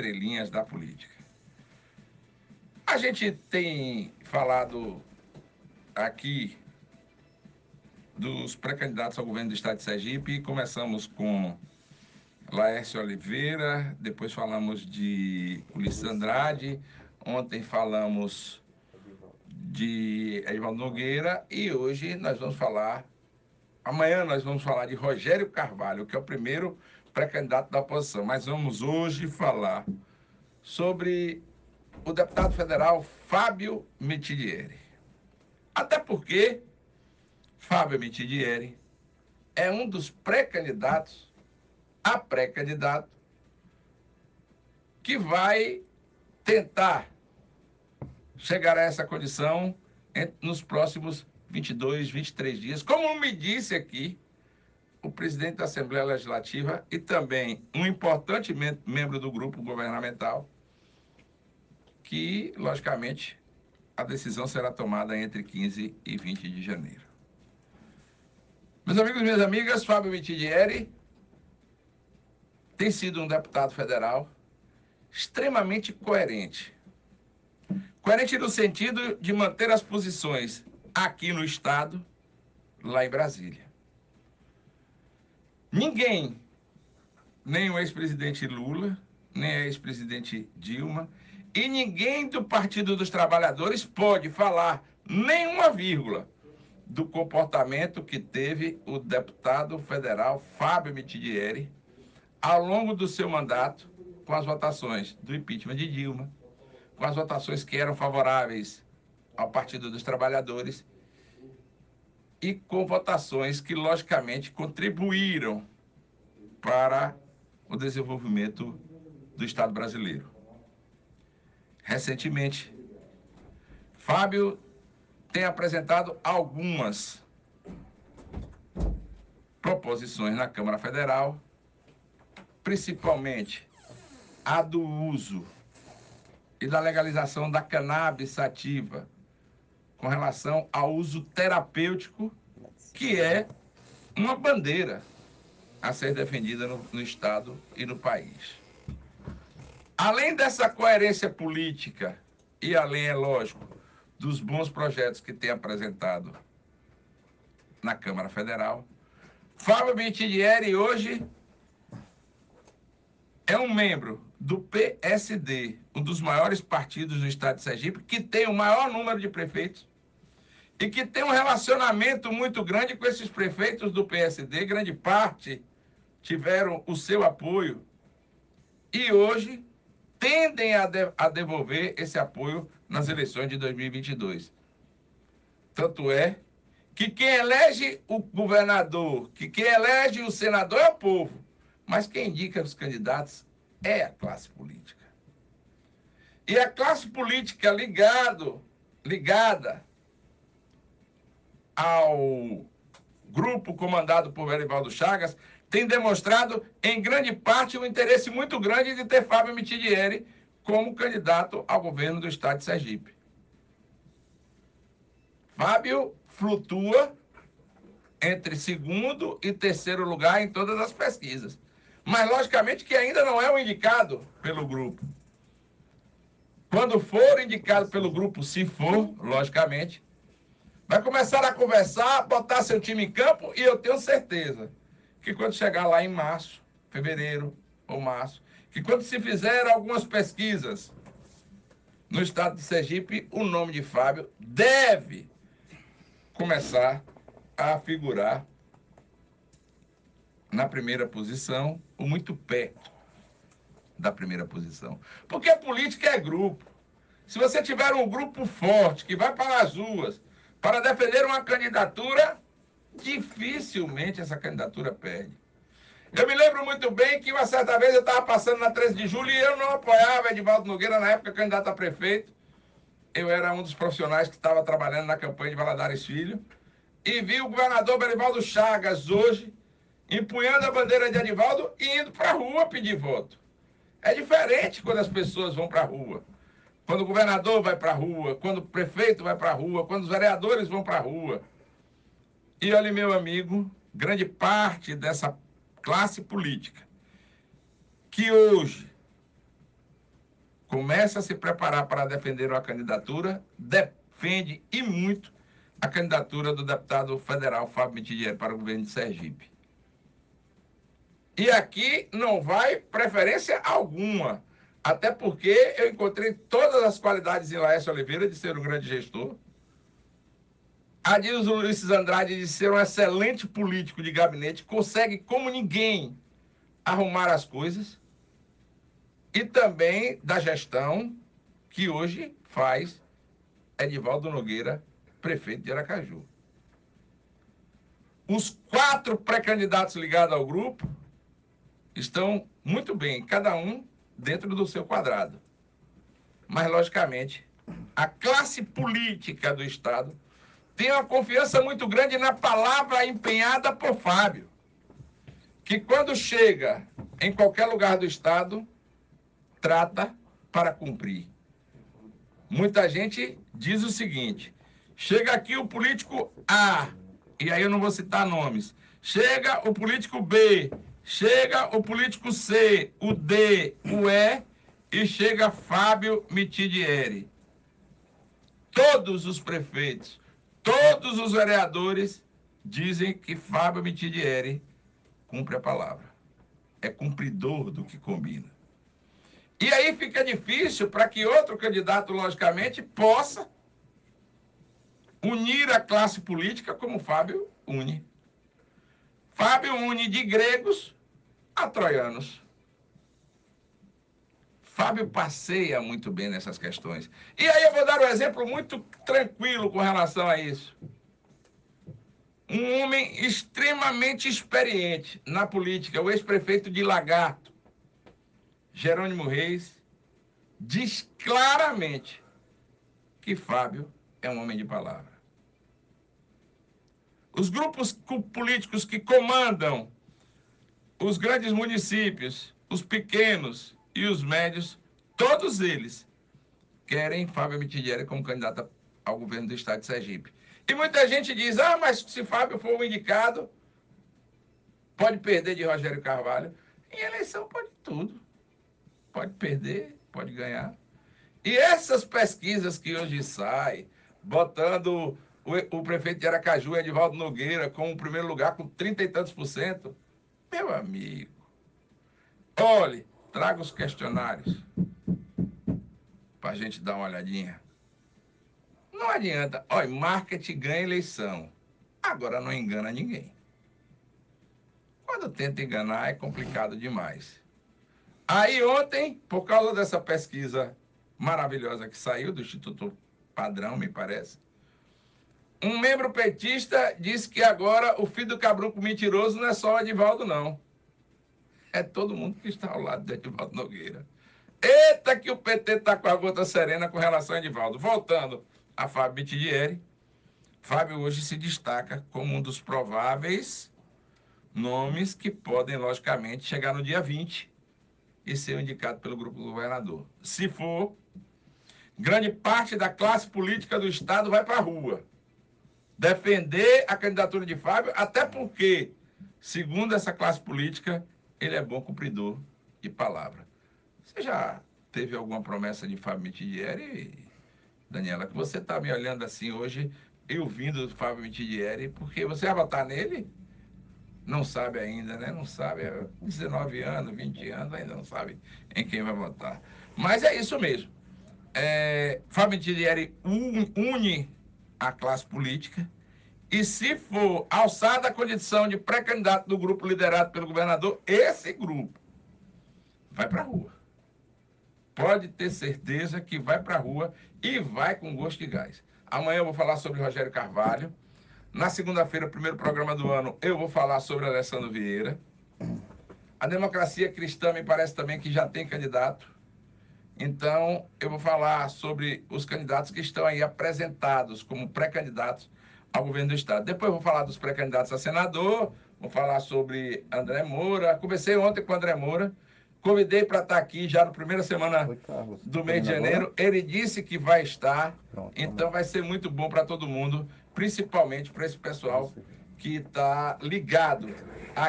entrelinhas da política. A gente tem falado aqui dos pré-candidatos ao governo do estado de Sergipe começamos com Laércio Oliveira, depois falamos de Ulisses Andrade, ontem falamos de Edvaldo Nogueira e hoje nós vamos falar, amanhã nós vamos falar de Rogério Carvalho, que é o primeiro pré-candidato da oposição, mas vamos hoje falar sobre o deputado federal Fábio Mitidieri. Até porque Fábio Mitidieri é um dos pré-candidatos a pré-candidato que vai tentar chegar a essa condição nos próximos 22, 23 dias. Como me disse aqui o presidente da Assembleia Legislativa e também um importante membro do grupo governamental, que, logicamente, a decisão será tomada entre 15 e 20 de janeiro. Meus amigos e minhas amigas, Fábio Mitidieri tem sido um deputado federal extremamente coerente. Coerente no sentido de manter as posições aqui no Estado, lá em Brasília. Ninguém, nem o ex-presidente Lula, nem a ex-presidente Dilma, e ninguém do Partido dos Trabalhadores pode falar nenhuma vírgula do comportamento que teve o deputado federal Fábio Mitidieri ao longo do seu mandato, com as votações do impeachment de Dilma, com as votações que eram favoráveis ao Partido dos Trabalhadores e com votações que, logicamente, contribuíram para o desenvolvimento do Estado brasileiro. Recentemente, Fábio tem apresentado algumas proposições na Câmara Federal principalmente a do uso e da legalização da cannabis sativa com relação ao uso terapêutico, que é uma bandeira a ser defendida no, no Estado e no país. Além dessa coerência política e além, é lógico, dos bons projetos que tem apresentado na Câmara Federal, Fábio Mitidieri hoje é um membro do PSD, um dos maiores partidos do estado de Sergipe, que tem o maior número de prefeitos e que tem um relacionamento muito grande com esses prefeitos do PSD, grande parte tiveram o seu apoio e hoje tendem a, de, a devolver esse apoio nas eleições de 2022. Tanto é que quem elege o governador, que quem elege o senador é o povo. Mas quem indica os candidatos é a classe política. E a classe política ligado, ligada ao grupo comandado por Verivaldo Chagas tem demonstrado, em grande parte, um interesse muito grande de ter Fábio Mitidieri como candidato ao governo do estado de Sergipe. Fábio flutua entre segundo e terceiro lugar em todas as pesquisas mas logicamente que ainda não é o indicado pelo grupo. Quando for indicado pelo grupo, se for, logicamente, vai começar a conversar, botar seu time em campo e eu tenho certeza que quando chegar lá em março, fevereiro ou março, que quando se fizer algumas pesquisas no estado de Sergipe, o nome de Fábio deve começar a figurar na primeira posição ou muito perto da primeira posição. Porque a política é grupo. Se você tiver um grupo forte que vai para as ruas para defender uma candidatura, dificilmente essa candidatura perde. Eu me lembro muito bem que uma certa vez eu estava passando na 13 de julho e eu não apoiava Edvaldo Nogueira, na época candidato a prefeito. Eu era um dos profissionais que estava trabalhando na campanha de Valadares Filho. E vi o governador Berivaldo Chagas hoje empunhando a bandeira de Anivaldo e indo para a rua pedir voto. É diferente quando as pessoas vão para a rua. Quando o governador vai para a rua, quando o prefeito vai para a rua, quando os vereadores vão para a rua. E olha, meu amigo, grande parte dessa classe política que hoje começa a se preparar para defender uma candidatura, defende e muito a candidatura do deputado federal Fábio Mitidieri para o governo de Sergipe. E aqui não vai preferência alguma, até porque eu encontrei todas as qualidades em Laércio Oliveira de ser um grande gestor, Adilson Ulisses Andrade de ser um excelente político de gabinete, consegue como ninguém arrumar as coisas, e também da gestão que hoje faz Edivaldo Nogueira, prefeito de Aracaju. Os quatro pré-candidatos ligados ao grupo estão muito bem, cada um dentro do seu quadrado. Mas, logicamente, a classe política do Estado tem uma confiança muito grande na palavra empenhada por Fábio, que quando chega em qualquer lugar do Estado, trata para cumprir. Muita gente diz o seguinte: chega aqui o político A, e aí eu não vou citar nomes, chega o político B, chega o político C, o D, o E, e chega Fábio Mitidieri. Todos os prefeitos, Todos os vereadores dizem que Fábio Mitidieri cumpre a palavra. É cumpridor do que combina. E aí fica difícil para que outro candidato, logicamente, possa unir a classe política como Fábio une. Fábio une de gregos a troianos. Fábio passeia muito bem nessas questões. E aí eu vou dar um exemplo muito tranquilo com relação a isso. Um homem extremamente experiente na política, o ex-prefeito de Lagarto, Jerônimo Reis, diz claramente que Fábio é um homem de palavra. Os grupos políticos que comandam os grandes municípios, os pequenos e os médios, todos eles querem Fábio Mitidieri como candidato ao governo do estado de Sergipe. E muita gente diz, ah, mas se Fábio for o indicado, pode perder de Rogério Carvalho. Em eleição pode tudo. Pode perder, pode ganhar. E essas pesquisas que hoje saem, botando o, o prefeito de Aracaju, Edivaldo Nogueira, como primeiro lugar com trinta e tantos por cento, meu amigo, olhe, Traga os questionários para a gente dar uma olhadinha. Não adianta. Olha, marketing ganha eleição. Agora não engana ninguém. Quando tenta enganar é complicado demais. Aí ontem, por causa dessa pesquisa maravilhosa que saiu do Instituto Padrão, me parece, um membro petista disse que agora o filho do cabrunco mentiroso não é só o Edivaldo, não é todo mundo que está ao lado de Edivaldo Nogueira. Eita, que o PT está com a gota serena com relação a Edivaldo. Voltando a Fábio Bitidieri, Fábio hoje se destaca como um dos prováveis nomes que podem, logicamente, chegar no dia 20 e ser indicado pelo grupo governador. Se for, grande parte da classe política do Estado vai para a rua defender a candidatura de Fábio, até porque, segundo essa classe política, ele é bom cumpridor de palavra. Você já teve alguma promessa de Fábio Mitidieri, Daniela, que você está me olhando assim hoje, eu vindo do Fábio Mitidieri, porque você vai votar nele? Não sabe ainda, né? Não sabe, 19 anos, 20 anos, ainda não sabe em quem vai votar. Mas é isso mesmo. É, Fábio Mitidieri une a classe política, e se for alçada a condição de pré-candidato do grupo liderado pelo governador, esse grupo vai para a rua. Pode ter certeza que vai para a rua e vai com gosto de gás. Amanhã eu vou falar sobre Rogério Carvalho. Na segunda-feira, primeiro programa do ano, eu vou falar sobre Alessandro Vieira. A democracia cristã me parece também que já tem candidato. Então, eu vou falar sobre os candidatos que estão aí apresentados como pré-candidatos ao governo do Estado. Depois vou falar dos pré-candidatos a senador, vou falar sobre André Moura. Conversei ontem com o André Moura, convidei para estar aqui já na primeira semana do mês de janeiro. Ele disse que vai estar, Pronto, então vai ser muito bom para todo mundo, principalmente para esse pessoal que está ligado aqui.